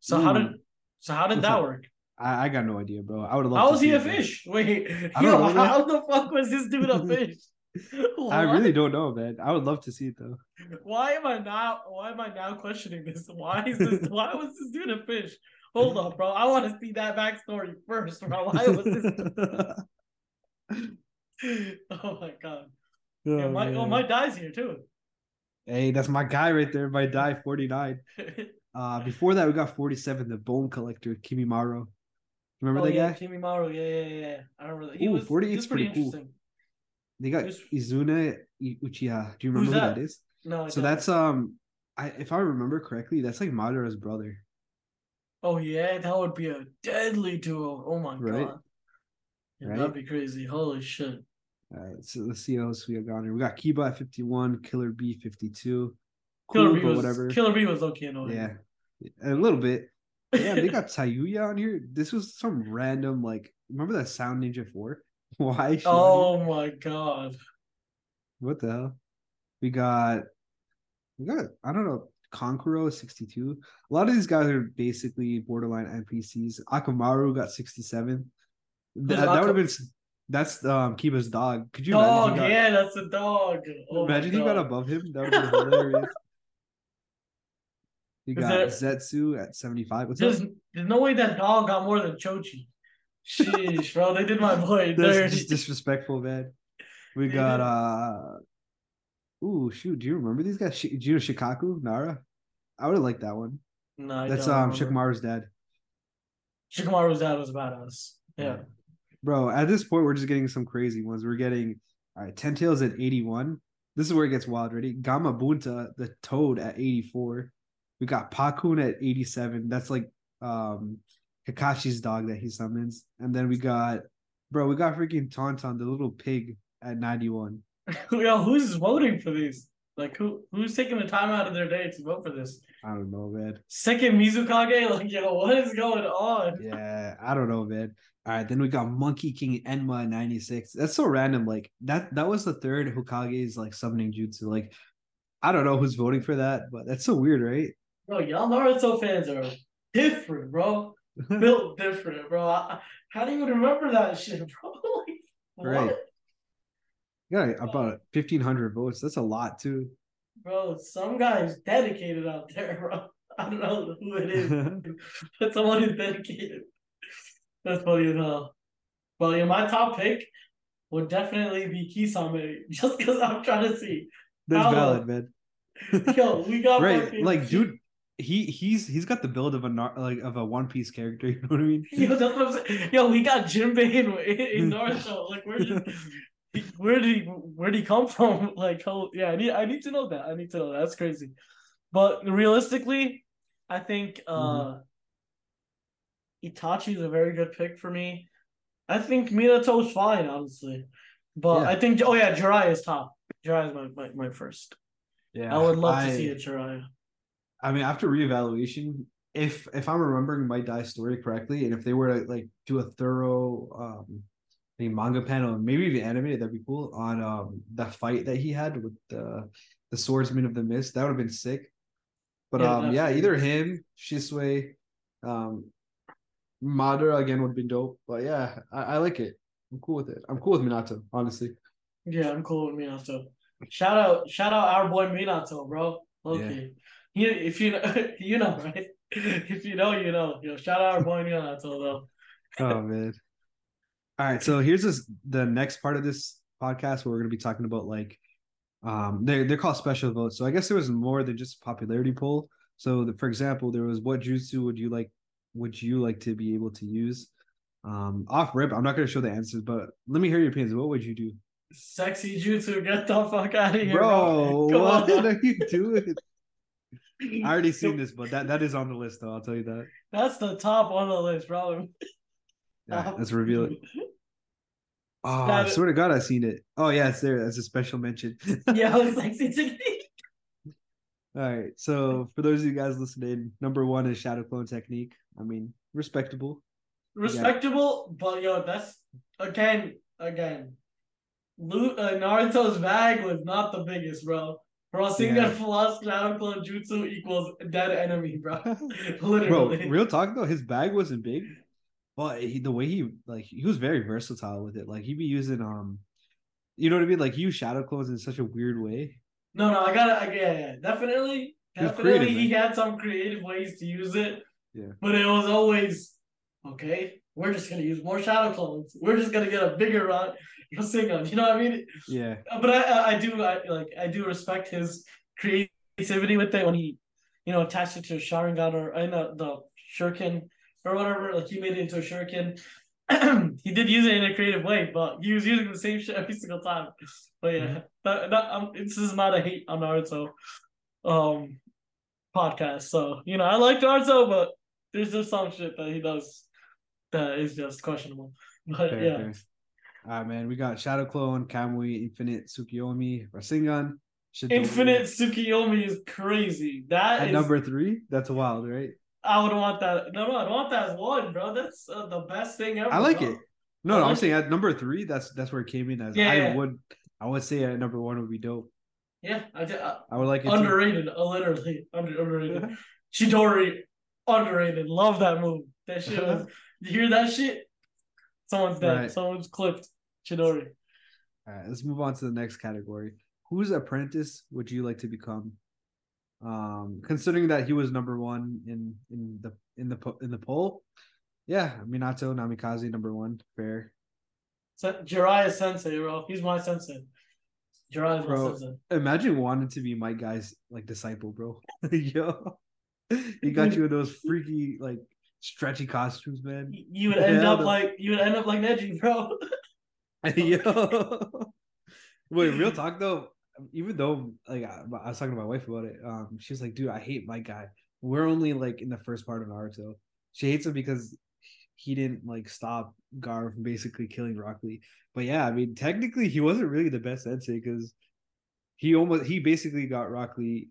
So how did hmm. so how did What's that up? work? I, I, got no idea, bro. I would have loved How was he a fish? Wait, yo, how the fuck was this dude a fish? I really don't know, man. I would love to see it though. Why am I now? Why am I now questioning this? Why is this? why was this dude a fish? Hold up, bro. I want to see that backstory first, bro. Why was this? oh my god. Oh, yeah, my, oh, Might Duy's here too. Hey, that's my guy right there. Might Duy 49. uh before that, we got 47, the bone collector, Kimimaro. Remember oh, that yeah, guy? Kimimaro, yeah, yeah, yeah. I remember that. He Ooh, was 48 is pretty, pretty cool. They got was... Izuna Uchiha. Do you remember who that is? No. so that's um I if I remember correctly, that's like Madara's brother. Oh yeah, that would be a deadly duo. Oh my right? god. Yeah, right? That'd be crazy. Holy shit. Right, so let's see how else we got here. We got Kiba at 51, Killer B 52. Cool, Killer B was whatever. Killer B was okay annoying. Yeah. A little bit. Yeah, they got Tayuya on here. This was some random like remember that Sound Ninja 4? Why? Oh my god. What the hell? We got we got I don't know Kankuro 62. A lot of these guys are basically borderline NPCs. Akamaru got 67. That, that would have been that's um Kiba's dog. Could you dog? Got, yeah, that's a dog. Oh imagine he got above him. That would be hilarious. You got there, Zetsu at 75. What's there's, there's no way that dog got more than Choji. Sheesh, bro. They did my boy That's dirty. just disrespectful, man. We got uh Ooh, shoot. Do you remember these guys? Do you know Shikaku, Nara? I would have liked that one. No, That's um Shikamaru's dad. Shikamaru's dad was badass. Yeah. Bro, at this point, we're just getting some crazy ones. We're getting all right, Ten Tails at 81. This is where it gets wild, ready? Gamabunta, the toad at 84. We got Pakkun at 87. That's like um Kakashi's dog that he summons. And then we got bro, we got freaking Tonton, the little pig at 91. Yo, who's voting for these? Like who who's taking the time out of their day to vote for this? I don't know, man. Second Mizukage, like yo, what is going on? Yeah, I don't know, man. All right, then we got Monkey King Enma 96. That's so random. Like that that was the third Hokage's like summoning jutsu. Like I don't know who's voting for that, but that's so weird, right? Bro, y'all Naruto fans are different, bro. Built different, bro. I, how do you remember that shit, bro? like, right. Yeah, about fifteen hundred votes. That's a lot too. Bro, some guy's dedicated out there, bro. I don't know who it is, but someone is dedicated. That's funny enough. Well, yeah, my top pick would definitely be Kisame, just because I'm trying to see. That's valid, man. Yo, we got right, like, dude. He he's he's got the build of a like of a One Piece character. You know what I mean? Yo, that's what I'm saying. Yo, we got Jinbei in, in Naruto. Like, we're just where did he where did he come from? Like, oh yeah, I need I need to know that. I need to know that. That's crazy. But realistically, I think uh mm-hmm. Itachi is a very good pick for me. I think Minato's fine, honestly. But yeah. I think oh yeah, Jiraiya is top. Jiraiya is my, my, my first. Yeah. I would love I, to see a Jiraiya. I mean, after reevaluation, if if I'm remembering Might Duy story correctly, and if they were to like do a thorough um a manga panel, maybe even animated, that'd be cool. On um the fight that he had with the the swordsman of the mist, that would have been sick. But yeah, um yeah, either him, Shisui, um Madara again would have been dope. But yeah, I, I like it. I'm cool with it. I'm cool with Minato, honestly. Yeah, I'm cool with Minato. Shout out, shout out our boy Minato, bro. Okay, yeah. you if you know, you know, right? if you know, you know. Yo, shout out our boy Minato though. oh man. All right, so here's this the next part of this podcast where we're gonna be talking about like um they're they're called special votes. So I guess there was more than just a popularity poll. So the, for example, there was what jutsu would you like would you like to be able to use? Um off rip, I'm not gonna show the answers, but let me hear your opinions. What would you do? Sexy jutsu, get the fuck out of here, bro. bro. What on. are you doing? I already seen this, but that that is on the list though. I'll tell you that. That's the top on the list, bro. Yeah, let's reveal it. Oh, I swear to God, I've seen it. Oh yeah, it's there as a special mention. yeah, I was like, it's a All right. So for those of you guys listening, number one is shadow clone technique. I mean, respectable. Respectable, but yo, that's again, again. Loot uh, Naruto's bag was not the biggest, bro. Rasengan yeah. plus Cloud Clone Jutsu equals dead enemy, bro. Literally. Bro, real talk though, his bag wasn't big, but he, the way he like he was very versatile with it. Like he'd be using um, you know what I mean? Like he used shadow clones in such a weird way. No, no, I got it. Yeah, yeah, definitely, definitely. He had some creative ways to use it. Yeah, but it was always okay. We're just gonna use more shadow clones. We're just gonna get a bigger run. Rasengan. You know what I mean? Yeah. But I I do I like I do respect his creativity with it when he, you know, attached it to Sharingan or I know the Shuriken or whatever. Like he made it into a Shuriken. he did use it in a creative way, but he was using the same shit every single time. But yeah, mm-hmm. that, that, um, this is not a hate on Naruto um podcast. So you know, I like Naruto, but there's just some shit that he does that is just questionable. But fair, yeah. Fair. All right, man. We got Shadow Clone, Kamui, Infinite, Tsukiyomi, Rasengan. Chidori. Infinite Tsukiyomi is crazy. That At is, number three, that's wild, right? I would want that. No, no, I don't want that as one, bro. That's uh, the best thing ever. I like bro. it. No, no, I'm saying at number three, that's that's where it came in as. Yeah, I yeah. would, I would say at number one would be dope. Yeah, I did. Uh, I would like it underrated, uh, literally under, underrated. Chidori, underrated. Love that move. That shit was. you hear that shit? Someone's dead. Right. Someone's clipped. Chidori. All right, let's move on to the next category. Whose apprentice would you like to become? Um, considering that he was number one in in the in the in the poll, yeah, Minato Namikaze number one, fair. Jiraiya Sensei, bro. He's my sensei. Jiraiya's bro, my sensei. Imagine wanting to be Might Guy's like disciple, bro. Yo, he got you in those freaky like stretchy costumes, man. You would end yeah, up the... like you would end up like Neji, bro. Yo. Wait, real talk though. Even though like I, I was talking to my wife about it, um, she's like, "Dude, I hate Might Guy. We're only like in the first part of Naruto. She hates him because he didn't like stop Gaara from basically killing Rock Lee. But yeah, I mean, technically, he wasn't really the best sensei because he almost he basically got Rock Lee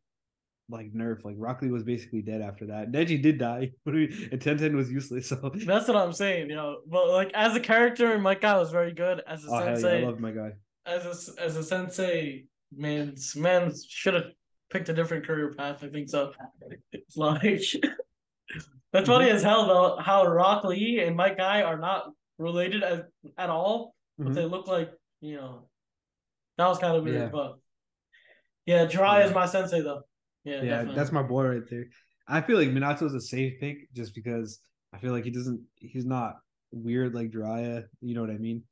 like nerf. Like Rock Lee was basically dead after that. Neji did die, but and Tenten was useless. So that's what I'm saying, you know. But like as a character, Might Guy was very good as a oh, sensei. Yeah, I love Might Guy. As a as a sensei, man, man should have picked a different career path. I think so. It's like that's funny mm-hmm. as hell though. How Rock Lee and Might Guy are not related as, at all, but mm-hmm. they look like you know. That was kind of weird, yeah. but yeah, Dry yeah. is my sensei though. Yeah, yeah, definitely. that's my boy right there. I feel like Minato is a safe pick just because I feel like he doesn't. He's not weird like Jiraiya. You know what I mean?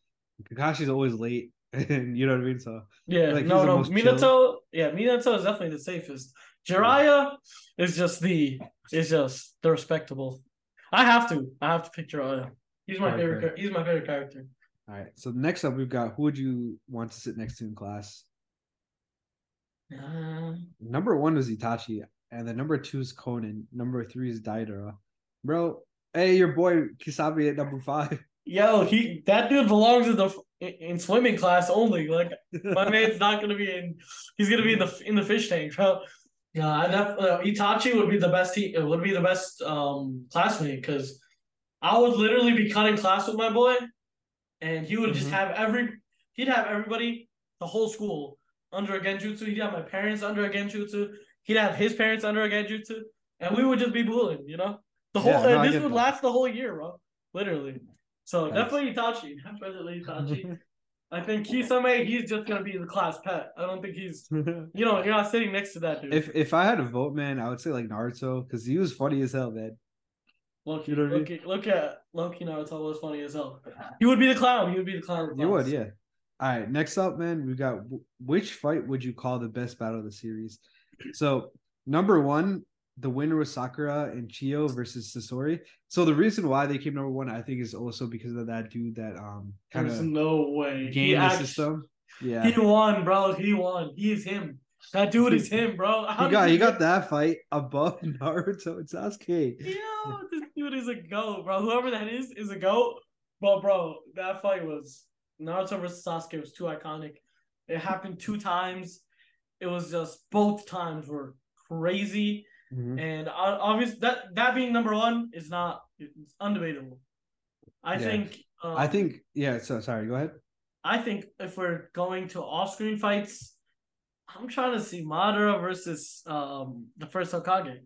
Kakashi's always late, and you know what I mean. So yeah, like, no, no, Minato. Chill. Yeah, Minato is definitely the safest. Jiraiya yeah. is just the is just the respectable. I have to. I have to pick Jiraiya. He's my favorite. He's my favorite character. All right. So next up, we've got who would you want to sit next to in class? Uh, number one is Itachi, and then number two is Konan. Number three is Deidara. Bro, hey, your boy Kisame at number five. Yo, he that dude belongs in the in swimming class only. Like my man's not gonna be in. He's gonna be in the in the fish tank, bro. Yeah, I definitely uh, Itachi would be the best. He would be the best um classmate because I would literally be cutting class with my boy, and he would mm-hmm. just have every. He'd have everybody, the whole school, under a genjutsu. He'd have my parents under a genjutsu. He'd have his parents under a genjutsu, and we would just be bullying. You know, the whole yeah, no, this would that. last the whole year, bro. Literally. So nice. definitely Itachi. Definitely Itachi. I think Kisame, he's just gonna be the class pet. I don't think he's, you know, you're not sitting next to that dude. If if I had a vote, man, I would say like Naruto because he was funny as hell, man. Loki, you know look, mean? look at Loki Naruto was funny as hell. He would be the clown. He would be the clown. You would, yeah. All right, next up, man, we got which fight would you call the best battle of the series? So number one, the winner was Sakura and Chiyo versus Sasori. So the reason why they came number one, I think, is also because of that dude that um kind of no way game the system. Yeah, he won, bro. He won. He's him. That dude is him, bro. How he got he got that fight above Naruto and Sasuke. Yo, this dude is a goat, bro. Whoever that is is a goat. But bro, that fight was Naruto versus Sasuke was too iconic. It happened two times. It was just both times were crazy. Mm-hmm. And obviously, that that being number one is not it's undebatable. I yeah. think. Um, I think yeah. So sorry. Go ahead. I think if we're going to off-screen fights, I'm trying to see Madara versus um the first Hokage.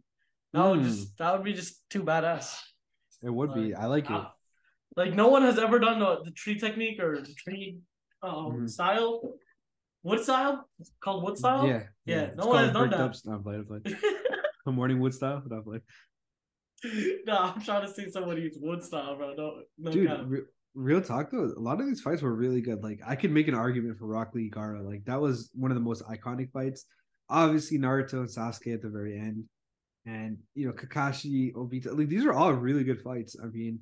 That mm. would just that would be just too badass. It would like, be. I like it. Uh, like no one has ever done the, the tree technique or the tree um, mm-hmm. style. Wood style? It's called wood style? Yeah. Yeah. yeah. No one has done that. not play, play. the morning wood style? Not play. no, I'm trying to see somebody use wood style, bro. No, no Dude, re- real talk though, a lot of these fights were really good. Like I could make an argument for Rock Lee Gaara. Like that was one of the most iconic fights. Obviously, Naruto and Sasuke at the very end. And you know, Kakashi, Obito, like these are all really good fights. I mean,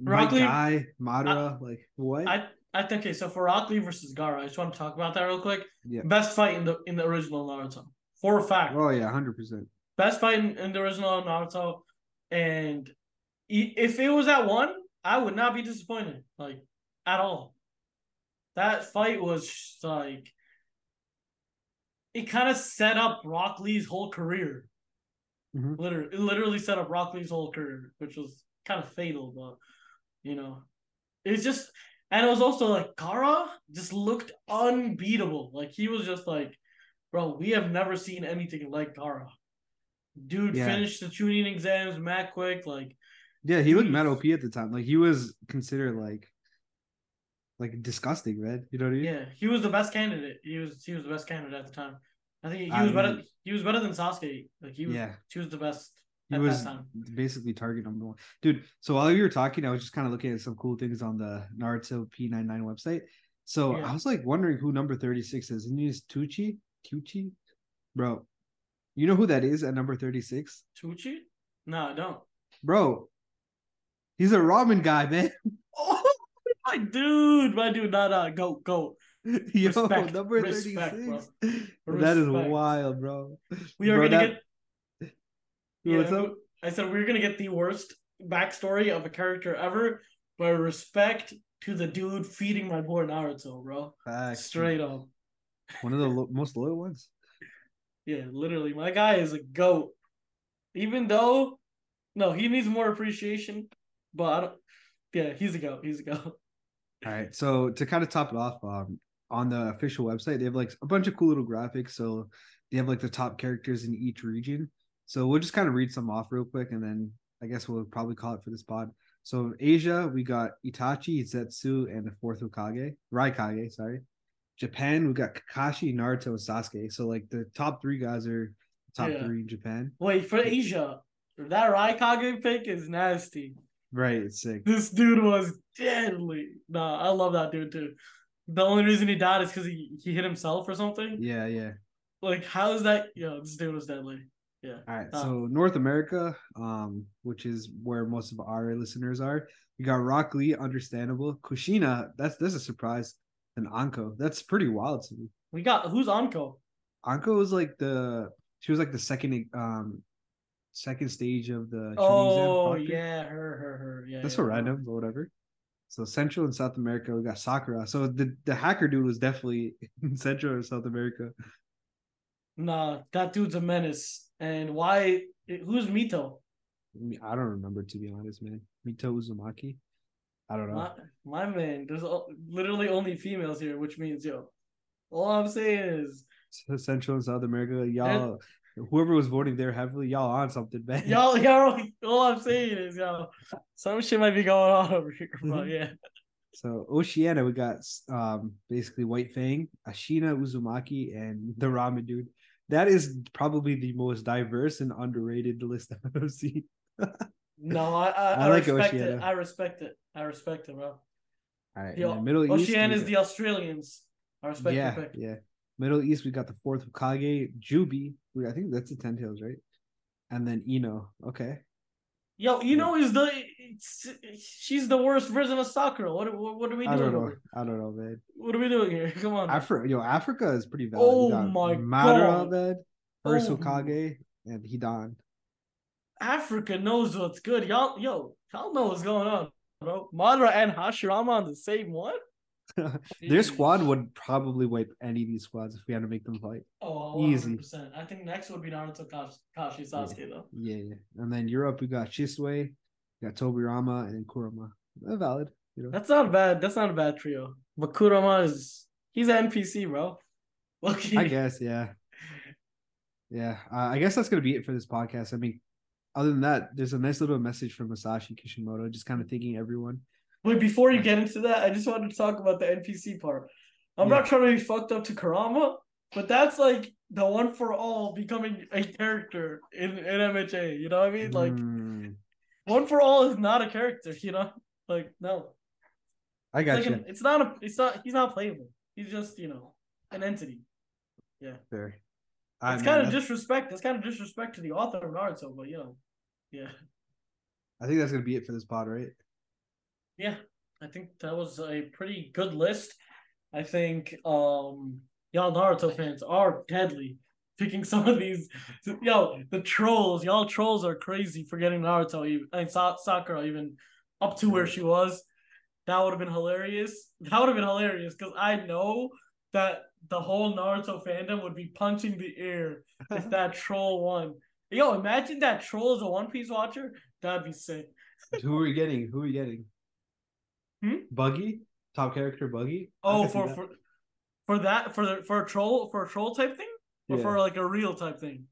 Rock Lee, guy, Madara, I, like what? I I think okay. So for Rock Lee versus Gaara, I just want to talk about that real quick. Yeah. Best fight in the in the original Naruto, for a fact. Oh yeah, hundred percent. Best fight in, in the original Naruto, and if it was at one, I would not be disappointed, like at all. That fight was like it kind of set up Rock Lee's whole career. Mm-hmm. Literally, it literally set up Rock Lee's whole career, which was kind of fatal, but you know, it's just, and it was also like Gaara just looked unbeatable. Like he was just like, bro, we have never seen anything like Gaara. Dude yeah. finished the Chunin exams mad quick, like. Yeah, he looked mad OP at the time. Like he was considered like, like disgusting, man. You know what I mean? Yeah, he was the best candidate. He was he was the best candidate at the time. I think he was I better. Mean, he was better than Sasuke. Like he was. Yeah. He was the best. He was basically target number one, dude. So while you were talking, I was just kind of looking at some cool things on the Naruto P99 website. So yeah. I was like wondering who number 36 is. And he's Teuchi? Teuchi? Bro, you know who that is at number 36? Teuchi? No, I don't. Bro, he's a ramen guy, man. Oh, my dude, my dude, nah, nah, go, go. Yo, respect, number respect, 36. That is wild, bro. We are bro, gonna that... get. Yeah, What's up? I said we're gonna get the worst backstory of a character ever, but respect to the dude feeding my boy Naruto, bro. Facts. Straight up. One of the lo- most loyal ones. Yeah, literally, my guy is a goat. Even though, no, he needs more appreciation, but I don't. Yeah, he's a goat. He's a goat. All right, so to kind of top it off, um, on the official website, they have like a bunch of cool little graphics. So they have like the top characters in each region. So we'll just kind of read some off real quick, and then I guess we'll probably call it for this pod. So Asia, we got Itachi, Zetsu, and the fourth Hokage, Raikage, sorry. Japan, we got Kakashi, Naruto, and Sasuke. So like the top three guys are top yeah. three in Japan. Wait for Asia, that Raikage pick is nasty. Right, it's sick. This dude was deadly. Nah, I love that dude too. The only reason he died is because he, he hit himself or something. Yeah, yeah. Like, how is that? Yo, this dude was deadly. Yeah. All right. So North America, um, which is where most of our listeners are, we got Rock Lee, understandable. Kushina, that's that's a surprise. And Anko, that's pretty wild to me. We got who's Anko? Anko was like the she was like the second um second stage of the. Oh yeah, her her her yeah. That's yeah, so random, but whatever. So Central and South America, we got Sakura. So the, the hacker dude was definitely in Central or South America. Nah, that dude's a menace. And why? Who's Mito? I don't remember to be honest, man. Mito Uzumaki. I don't know. My, my man, there's literally only females here, which means yo. All I'm saying is Central and South America, y'all whoever was voting there heavily, y'all on something, man. Y'all, y'all, all I'm saying is, y'all, some shit might be going on over here, but mm-hmm. yeah. So Oceania, we got um basically White Fang, Ashina Uzumaki, and the Ramen Dude. That is probably the most diverse and underrated list I've ever seen. no, I I, I, I like respect Oceania. it. I respect it. I respect it, bro. All right, the, Middle Oceania is the Australians. I respect yeah, Yeah. Middle East, we got the fourth of Hokage, Jubi. I think that's the Ten Tails, right? And then Ino. Okay. Yo, Ino yeah. is the she's the worst version of Sakura. What what, what are we doing? I don't know. I don't know, man. What are we doing here? Come on. Africa, yo, Africa is pretty valid. Oh my Madara, god. Man, first oh. Hokage and Hidan. Africa knows what's good. Y'all, yo, y'all know what's going on, bro. Madara and Hashirama on the same one. Their squad would probably wipe any of these squads if we had to make them fight. Oh, 100%. easy. I think next would be Naruto Kashi Sasuke yeah. though. Yeah, yeah. And then Europe, we got Shisui, we got Tobirama, and Kurama. They're valid. You know? That's not bad. That's not a bad trio. But Kurama is he's an NPC, bro. Lucky. I guess, yeah. Yeah, uh, I guess that's gonna be it for this podcast. I mean, other than that, there's a nice little message from Masashi Kishimoto, just kind of thanking everyone. Wait, before you get into that, I just wanted to talk about the NPC part. I'm yeah. not trying to be fucked up to Kurama, but that's like the one for all becoming a character in, in MHA. You know what I mean? Like mm. one for all is not a character. You know, like no. I got it's like you. An, it's not a. It's not. He's not playable. He's just you know an entity. Yeah. Fair. It's kind of disrespect. That's kind of disrespect to the author of Naruto, but you know, yeah. I think that's gonna be it for this pod, right? Yeah, I think that was a pretty good list. I think um y'all Naruto fans are deadly picking some of these. Yo, the trolls, y'all trolls are crazy for getting Naruto even I and Sakura even up to where she was. That would have been hilarious. That would have been hilarious because I know that the whole Naruto fandom would be punching the air if that troll won. Yo, imagine that troll is a One Piece watcher. That'd be sick. Who are we getting? Who are we getting? Hmm? Buggy, top character Buggy. Oh, for for for that for the for a troll for a troll type thing, or yeah. for like a real type thing.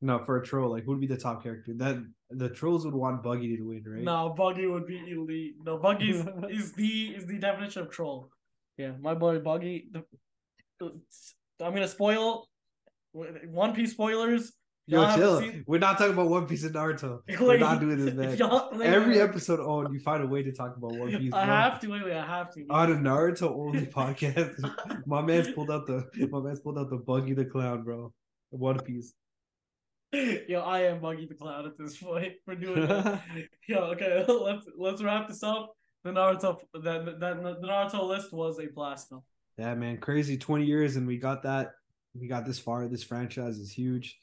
No, for a troll, like who would be the top character? That the trolls would want Buggy to win, right? No, Buggy would be elite. No, Buggy is the is the definition of troll. Yeah, my boy Buggy. The, I'm gonna spoil One Piece spoilers. Yo, chill. We're not talking about One Piece and Naruto. We're not doing this, man. Like, Every episode on, you find a way to talk about One Piece. I bro. have to. Wait, wait, I have to. On a Naruto only podcast, my man's pulled out the my man's pulled out the Buggy the Clown, bro. One Piece. Yo, I am Buggy the Clown at this point for doing that. Yo, okay, let's let's wrap this up. The Naruto that that the Naruto list was a blast. Though. Yeah, man, crazy. Twenty years, and we got that. We got this far. This franchise is huge.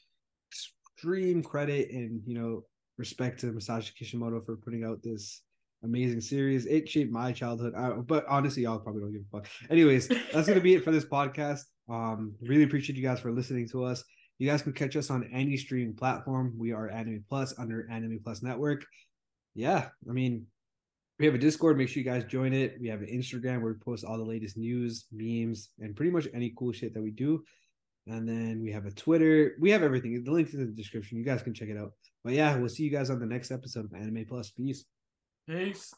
Extreme credit and you know respect to Masashi Kishimoto for putting out this amazing series. It shaped my childhood. I, but honestly, y'all probably don't give a fuck. Anyways, that's gonna be it for this podcast. Um, really appreciate you guys for listening to us. You guys can catch us on any streaming platform. We are Anime Plus under Anime Plus Network. Yeah, I mean, we have a Discord. Make sure you guys join it. We have an Instagram where we post all the latest news, memes, and pretty much any cool shit that we do. And then we have a Twitter. We have everything. The link is in the description. You guys can check it out. But yeah, we'll see you guys on the next episode of Anime Plus. Peace. Peace.